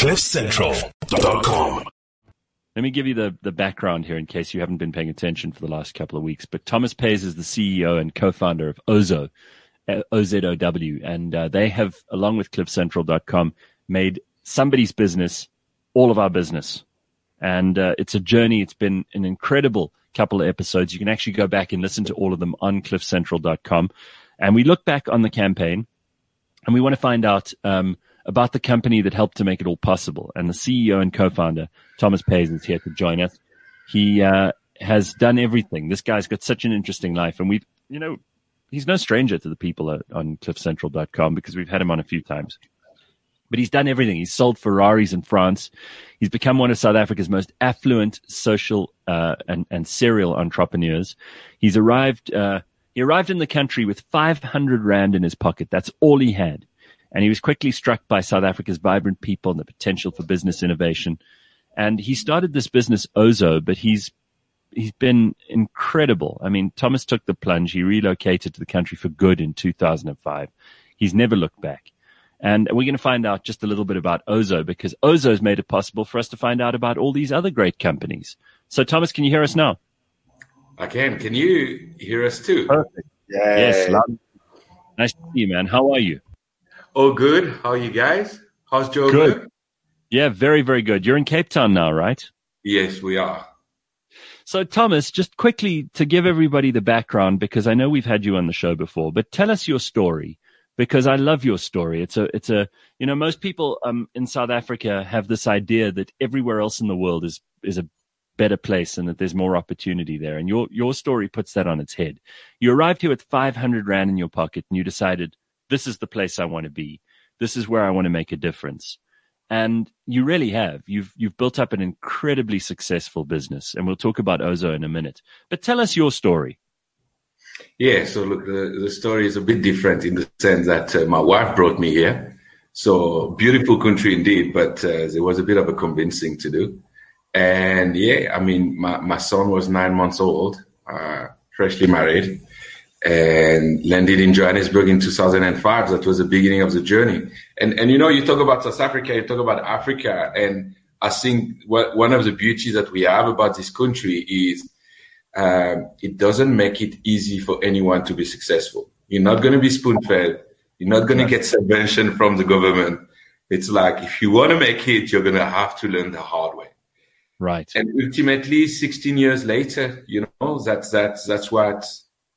CliffCentral.com. Let me give you the, the background here in case you haven't been paying attention for the last couple of weeks. But Thomas Pays is the CEO and co-founder of Ozow, uh, O-Z-O-W. And uh, they have, along with CliffCentral.com, made somebody's business all of our business. And uh, it's a journey. It's been an incredible couple of episodes. You can actually go back and listen to all of them on CliffCentral.com. And we look back on the campaign and we want to find out um, – about the company that helped to make it all possible. And the CEO and co-founder, Thomas Pays, is here to join us. He uh, has done everything. This guy's got such an interesting life. And we've, you know, he's no stranger to the people at, on cliffcentral.com because we've had him on a few times. But he's done everything. He's sold Ferraris in France. He's become one of South Africa's most affluent social uh, and, and serial entrepreneurs. He's arrived. Uh, he arrived in the country with 500 rand in his pocket. That's all he had and he was quickly struck by South Africa's vibrant people and the potential for business innovation. And he started this business Ozow, but he's he's been incredible. I mean, Thomas took the plunge. He relocated to the country for good in 2005. He's never looked back. And we're going to find out just a little bit about Ozow because Ozow's made it possible for us to find out about all these other great companies. So, Thomas, can you hear us now? I can. Can you hear us too? Perfect. Yes. Nice to see you, man. How are you? Oh, good. How are you guys? How's Joe? Good. Yeah, very, very good. You're in Cape Town now, right? Yes, we are. So, Thomas, just quickly to give everybody the background, because I know we've had you on the show before, but tell us your story because I love your story. It's a, it's a, you know, most people um, in South Africa have this idea that everywhere else in the world is is a better place and that there's more opportunity there. And your your story puts that on its head. You arrived here with 500 rand in your pocket, and you decided this is the place I want to be. This is where I want to make a difference. And you really have. You've you've built up an incredibly successful business, and we'll talk about Ozow in a minute. But tell us your story. Yeah, so look, the, the story is a bit different in the sense that uh, my wife brought me here. So beautiful country indeed, but uh, there was a bit of a convincing to do. And yeah, I mean, my, my son was nine months old, uh, freshly married and landed in Johannesburg in 2005. That was the beginning of the journey. And, and you know, you talk about South Africa, you talk about Africa, and I think what, one of the beauties that we have about this country is um, it doesn't make it easy for anyone to be successful. You're not going to be spoon fed. You're not going to get subvention from the government. It's like if you want to make it, you're going to have to learn the hard way. Right. And ultimately, 16 years later, you know, that's that's that's what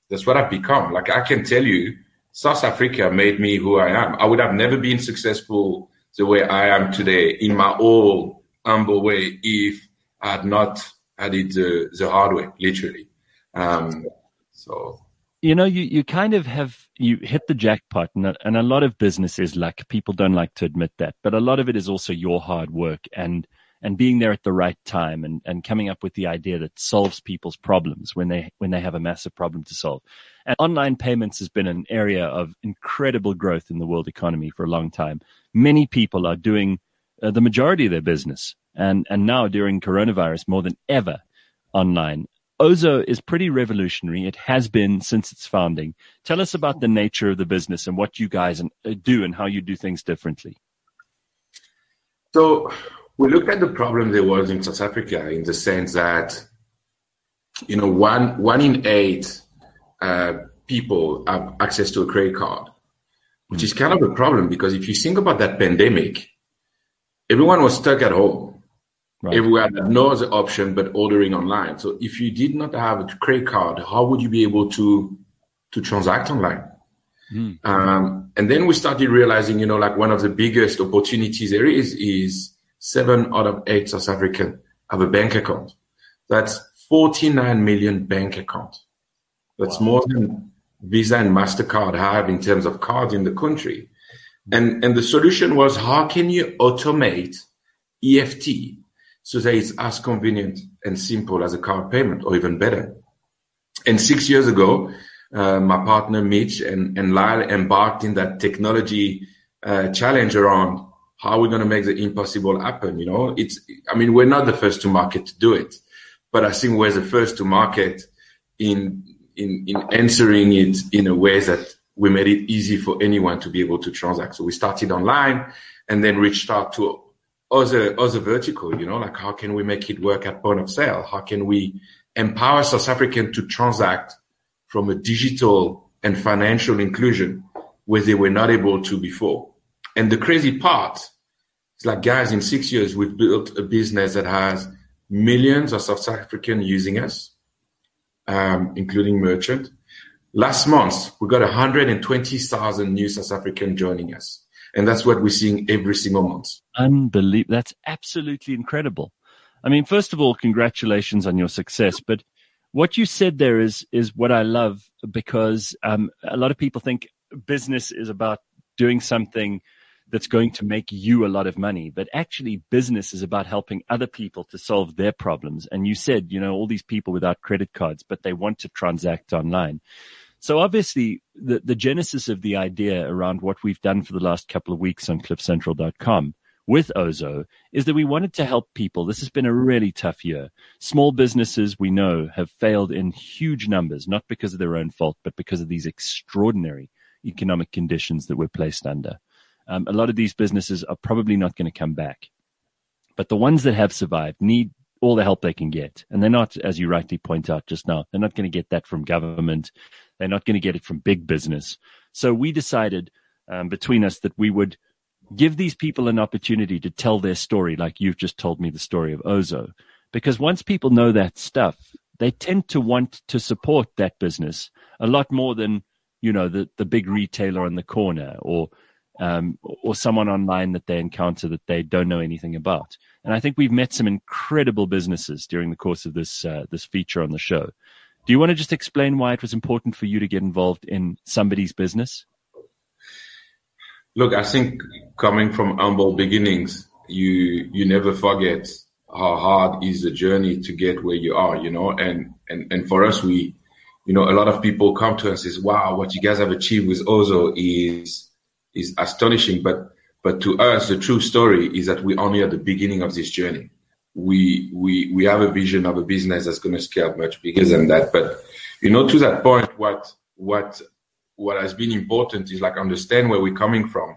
that's what I've become. Like I can tell you, South Africa made me who I am. I would have never been successful the way I am today in my old humble way if I had not had it the, the hard way, literally. Um, so you know, you, you kind of have, you hit the jackpot and a, and a lot of business is luck. People don't like to admit that, but a lot of it is also your hard work and and being there at the right time and, and coming up with the idea that solves people's problems when they when they have a massive problem to solve. And online payments has been an area of incredible growth in the world economy for a long time. Many people are doing uh, the majority of their business and and now during coronavirus more than ever online. Ozow is pretty revolutionary. It has been since its founding. Tell us about the nature of the business and what you guys uh, do and how you do things differently. So we looked at the problem there was in South Africa in the sense that, you know, one one in eight uh, people have access to a credit card, which is kind of a problem because if you think about that pandemic, everyone was stuck at home. Right. Everyone had no other option but ordering online. So if you did not have a credit card, how would you be able to to transact online? Mm. Um, and then we started realizing, you know, like one of the biggest opportunities there is is seven out of eight South African have a bank account. That's 49 million bank accounts. That's wow. more than Visa and MasterCard have in terms of cards in the country. And, and the solution was how can you automate EFT so that it's as convenient and simple as a card payment or even better? And six years ago, uh, my partner Mitch and, and Lyle embarked in that technology uh, challenge around how are we going to make the impossible happen? You know, it's, I mean, we're not the first to market to do it, but I think we're the first to market in, in, in answering it in a way that we made it easy for anyone to be able to transact. So we started online and then reached out to other other vertical, you know, like how can we make it work at point of sale? How can we empower South African to transact from a digital and financial inclusion where they were not able to before? And the crazy part is like, guys, in six years, we've built a business that has millions of South African using us, um, including merchant. Last month, we got 120,000 new South African joining us. And that's what we're seeing every single month. Unbelievable. That's absolutely incredible. I mean, first of all, congratulations on your success. But what you said there is, is what I love because um, a lot of people think business is about doing something that's going to make you a lot of money. But actually, business is about helping other people to solve their problems. And you said, you know, all these people without credit cards, but they want to transact online. So obviously, the, the genesis of the idea around what we've done for the last couple of weeks on cliffcentral.com with Ozow is that we wanted to help people. This has been a really tough year. Small businesses we know have failed in huge numbers, not because of their own fault, but because of these extraordinary economic conditions that we're placed under um, a lot of these businesses are probably not going to come back. But the ones that have survived need all the help they can get. And they're not, as you rightly point out just now, they're not going to get that from government. They're not going to get it from big business. So we decided um, between us that we would give these people an opportunity to tell their story, like you've just told me the story of Ozow. Because once people know that stuff, they tend to want to support that business a lot more than, you know, the, the big retailer on the corner or um, or someone online that they encounter that they don't know anything about. And I think we've met some incredible businesses during the course of this uh, this feature on the show. Do you want to just explain why it was important for you to get involved in somebody's business? Look, I think coming from humble beginnings, you you never forget how hard is the journey to get where you are, you know. And and and for us, we, you know, a lot of people come to us and says, "Wow, what you guys have achieved with Ozow is." Is astonishing. But but to us, the true story is that we're only at the beginning of this journey. We we we have a vision of a business that's going to scale much bigger than that. But you know, to that point, what what what has been important is like understand where we're coming from,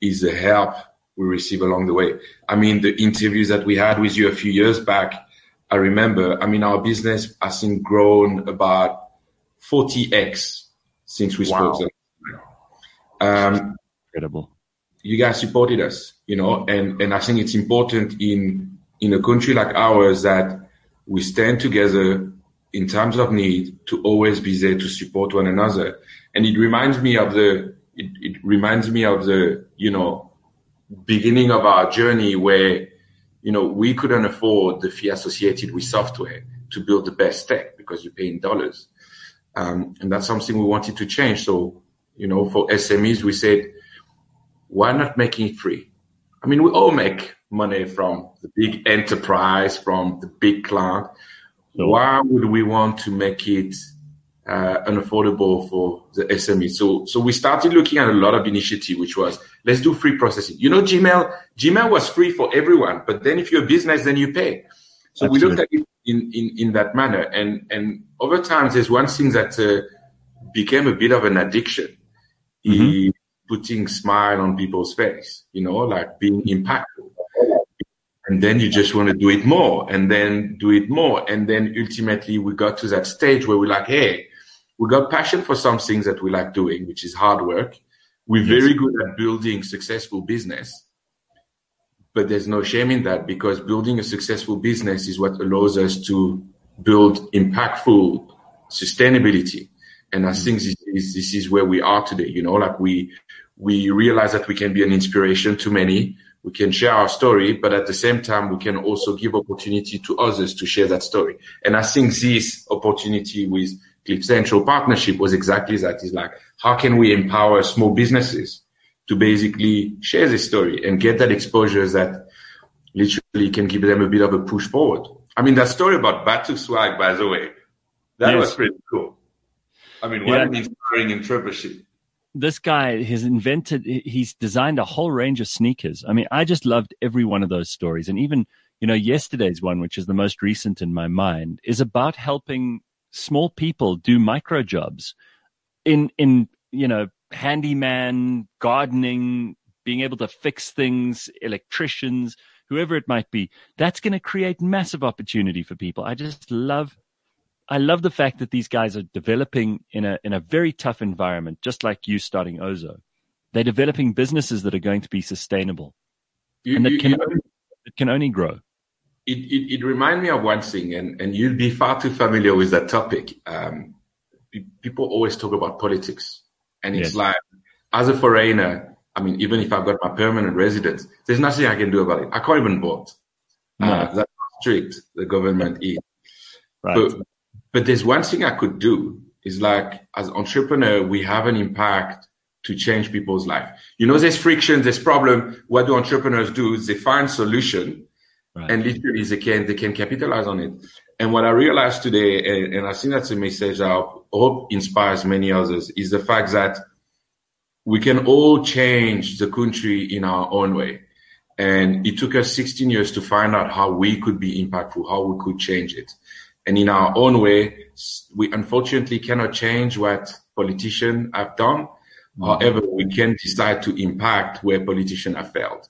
is the help we receive along the way. I mean, the interviews that we had with you a few years back, I remember. I mean, our business has seen grown about 40x since we wow. spoke. Um, incredible. You guys supported us, you know, and, and I think it's important in in a country like ours that we stand together in times of need to always be there to support one another. And it reminds me of the it, it reminds me of the, you know, beginning of our journey where, you know, we couldn't afford the fee associated with software to build the best tech because you pay in dollars. Um, and that's something we wanted to change. So, you know, for SMEs, we said, why not making it free? I mean, we all make money from the big enterprise, from the big client. Why would we want to make it uh, unaffordable for the SME? So, so we started looking at a lot of initiative, which was let's do free processing. You know, Gmail, Gmail was free for everyone, but then if you're a business, then you pay. So Absolutely. we looked at it in, in, in that manner. And, and over time, there's one thing that uh, became a bit of an addiction. Mm-hmm putting smile on people's face, you know, like being impactful. And then you just want to do it more and then do it more. And then ultimately we got to that stage where we're like, hey, we got passion for some things that we like doing, which is hard work. We're yes. very good at building successful business. But there's no shame in that because building a successful business is what allows us to build impactful sustainability. And I think mm. this is, this is where we are today. You know, like we, we realize that we can be an inspiration to many. We can share our story, but at the same time, we can also give opportunity to others to share that story. And I think this opportunity with Cliff Central partnership was exactly that. Is like, how can we empower small businesses to basically share this story and get that exposure that literally can give them a bit of a push forward. I mean, that story about Batu Swag, by the way, that yes. was pretty cool. I mean, what yeah. an inspiring entrepreneurship this guy has invented, he's designed a whole range of sneakers. I mean, I just loved every one of those stories. And even, you know, yesterday's one, which is the most recent in my mind, is about helping small people do micro jobs in, in, you know, handyman, gardening, being able to fix things, electricians, whoever it might be, that's going to create massive opportunity for people. I just love, I love the fact that these guys are developing in a, in a very tough environment, just like you starting Ozow. They're developing businesses that are going to be sustainable you, and that you, can, you, only, it can only grow. It, it, it reminds me of one thing, and, and you'll be far too familiar with that topic. Um, people always talk about politics, and it's yes. like, as a foreigner, I mean, even if I've got my permanent residence, there's nothing I can do about it. I can't even vote. No. Uh, that's how strict the government is. Right. But, but there's one thing I could do is like, as entrepreneur, we have an impact to change people's life. You know, there's friction, there's problem. What do entrepreneurs do? They find solution right. and literally they can, they can capitalize on it. And what I realized today, and, and I think that's a message I hope inspires many others, is the fact that we can all change the country in our own way. And it took us 16 years to find out how we could be impactful, how we could change it. And in our own way, we unfortunately cannot change what politicians have done. Mm-hmm. However, we can decide to impact where politicians have failed.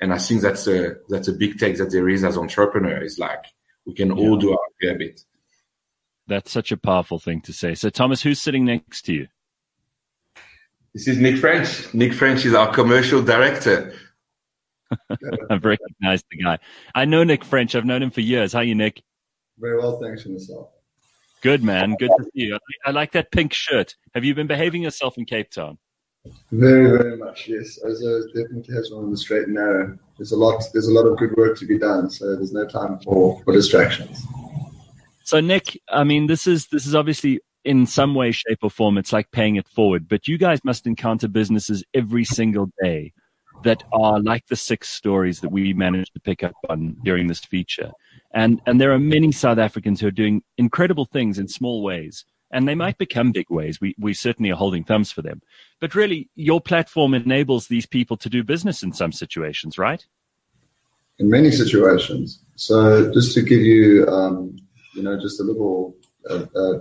And I think that's a, that's a big take that there is as entrepreneurs. Like we can yeah. all do our fair bit. That's such a powerful thing to say. So, Thomas, who's sitting next to you? This is Nick French. Nick French is our commercial director. I've recognized the guy. I know Nick French. I've known him for years. How are you, Nick? Very well, thanks, and yourself. Good, man. Good to see you. I like that pink shirt. Have you been behaving yourself in Cape Town? Very, very much. Yes, Ozow definitely has one on the straight and narrow. There's a lot. There's a lot of good work to be done, so there's no time for for distractions. So, Nick, I mean, this is this is obviously in some way, shape, or form. It's like paying it forward. But you guys must encounter businesses every single day that are like the six stories that we managed to pick up on during this feature. And and there are many South Africans who are doing incredible things in small ways and they might become big ways. We, we certainly are holding thumbs for them. But really, your platform enables these people to do business in some situations, right? In many situations. So just to give you, um, you know, just a little uh, uh,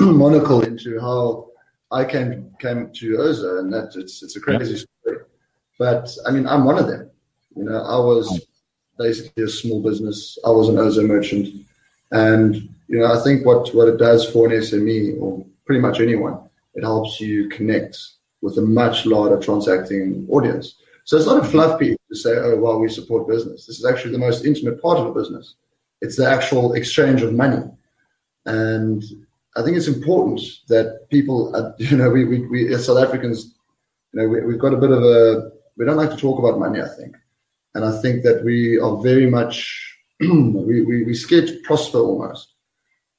uh, monocle into how I came came to Ozow, and that it's it's a crazy yeah. story. But I mean, I'm one of them. You know, I was basically a small business. I was an Ozow merchant, and you know, I think what, what it does for an SME or pretty much anyone, it helps you connect with a much larger transacting audience. So it's not a fluff piece to say, oh, well, we support business. This is actually the most intimate part of a business. It's the actual exchange of money. And I think it's important that people, uh, you know, we, we, we as South Africans, you know, we, we've got a bit of a, we don't like to talk about money, I think. And I think that we are very much, we, we, we're scared to prosper almost.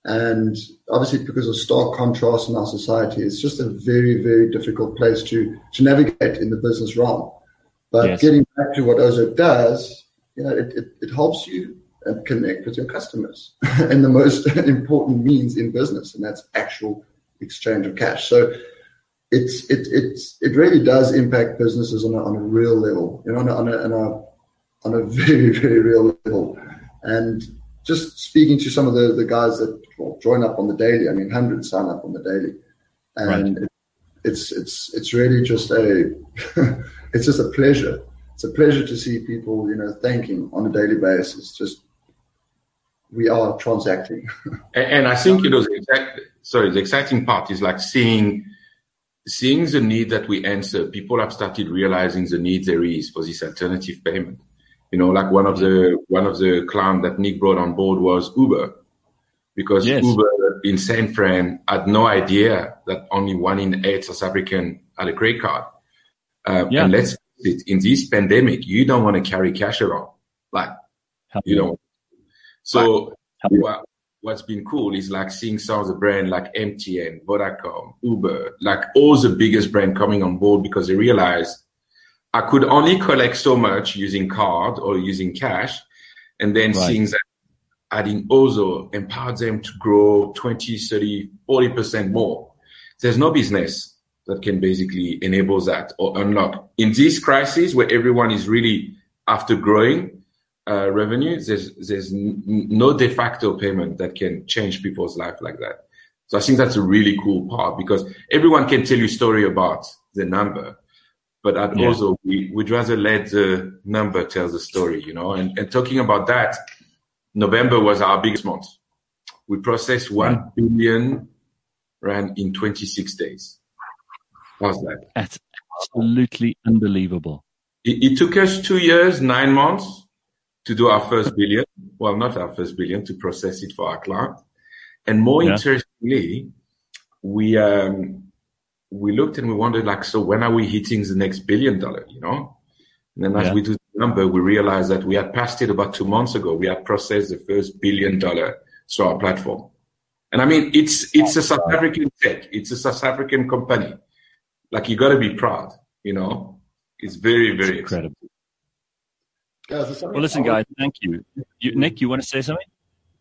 And obviously, because of stark contrast in our society, it's just a very, very difficult place to, to navigate in the business realm. But yes. getting back to what Ozow does, you know, it, it, it helps you uh, connect with your customers and the most important means in business, and that's actual exchange of cash. So it's it it's it really does impact businesses on a, on a real level, you know, on a, on a, on a on a very very real level. And just speaking to some of the, the guys that well, join up on the daily. I mean, hundreds sign up on the daily, and right. it, it's it's it's really just a it's just a pleasure. It's a pleasure to see people, you know, thanking on a daily basis. Just we are transacting. and, and I think you know, the exact, sorry, the exciting part is like seeing seeing the need that we answer. People have started realizing the need there is for this alternative payment. You know, like one of the one of the clients that Nick brought on board was Uber, because yes. Uber in San Fran had no idea that only one in eight South African had a credit card. Uh, yeah. And let's it, in this pandemic, you don't want to carry cash around, like you know. So what, what's been cool is like seeing some of the brand like MTN, Vodacom, Uber, like all the biggest brand coming on board because they realized I could only collect so much using card or using cash, and then right. seeing that adding Ozow empowered them to grow 20, 30, 40% more. There's no business that can basically enable that or unlock. In this crisis where everyone is really after growing uh, revenue, there's, there's n- no de facto payment that can change people's life like that. So I think that's a really cool part because everyone can tell you story about the number, but at Yeah. Ozow, we would rather let the number tell the story, you know. And, and talking about that, November was our biggest month. We processed one billion rand in 26 days. How's that? That's absolutely unbelievable. It, it took us two years, nine months to do our first billion. Well, not our first billion, to process it for our client. And more Yeah. interestingly, we um, we looked and we wondered, like, so when are we hitting the next billion dollar? You know. And then as Yeah. we do the number, we realized that we had passed it about two months ago. We had processed the first billion dollar through our platform. And I mean, it's it's a South African tech. It's a South African company. Like you got to be proud. You know, it's very It's very incredible. Yeah, something Well, listen, guys, thank you. you. Nick, you want to say something?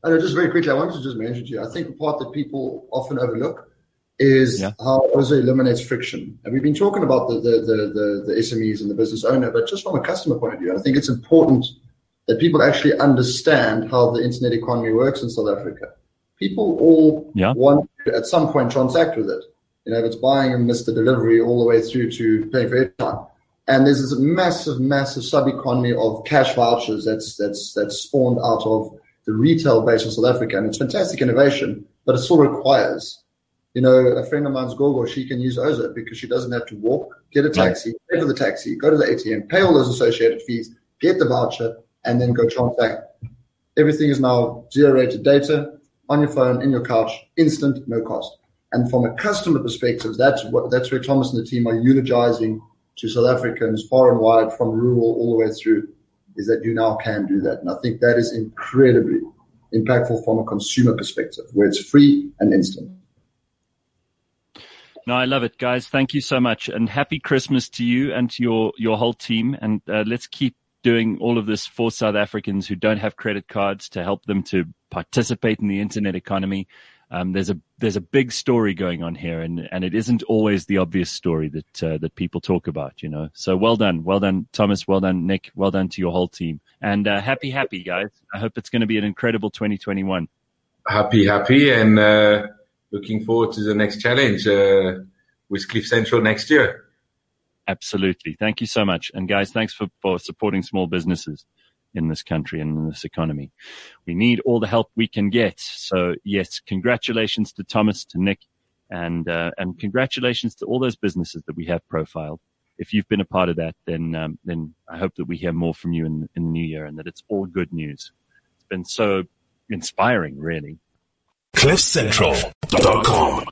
I know, just very quickly, I wanted to just mention to you, I think the part that people often overlook is Yeah. how Ozow eliminates friction. And we've been talking about the, the, the, the, SMEs and the business owner, but just from a customer point of view, I think it's important that people actually understand how the internet economy works in South Africa. People all Yeah. want to, at some point, transact with it. You know, if it's buying and the delivery all the way through to paying for airtime. And there's this massive, massive sub-economy of cash vouchers that's, that's, that's spawned out of the retail base of South Africa. And it's fantastic innovation, but it still requires, you know, a friend of mine's Gogo, she can use Ozow because she doesn't have to walk, get a taxi, pay for the taxi, go to the ATM, pay all those associated fees, get the voucher, and then go transact. Everything is now zero rated data on your phone, in your couch, instant, no cost. And from a customer perspective, that's what, that's where Thomas and the team are eulogizing to South Africans far and wide from rural all the way through is that you now can do that. And I think that is incredibly impactful from a consumer perspective where it's free and instant. No, I love it, guys. Thank you so much, and happy Christmas to you and to your your whole team. And uh, let's keep doing all of this for South Africans who don't have credit cards to help them to participate in the internet economy. Um, there's a there's a big story going on here, and and it isn't always the obvious story that uh, that people talk about, you know. So well done, well done, Thomas, well done, Nick, well done to your whole team, and uh, happy happy guys. I hope it's going to be an incredible 2021. happy, happy, and uh, looking forward to the next challenge uh, with Cliff Central next year. Absolutely. Thank you so much. And guys, thanks for, for supporting small businesses in this country and in this economy. We need all the help we can get. So yes, congratulations to Thomas, to Nick, and, uh, and congratulations to all those businesses that we have profiled. If you've been a part of that, then, um, then I hope that we hear more from you in, in the new year and that it's all good news. It's been so inspiring, really. CliffCentral.com.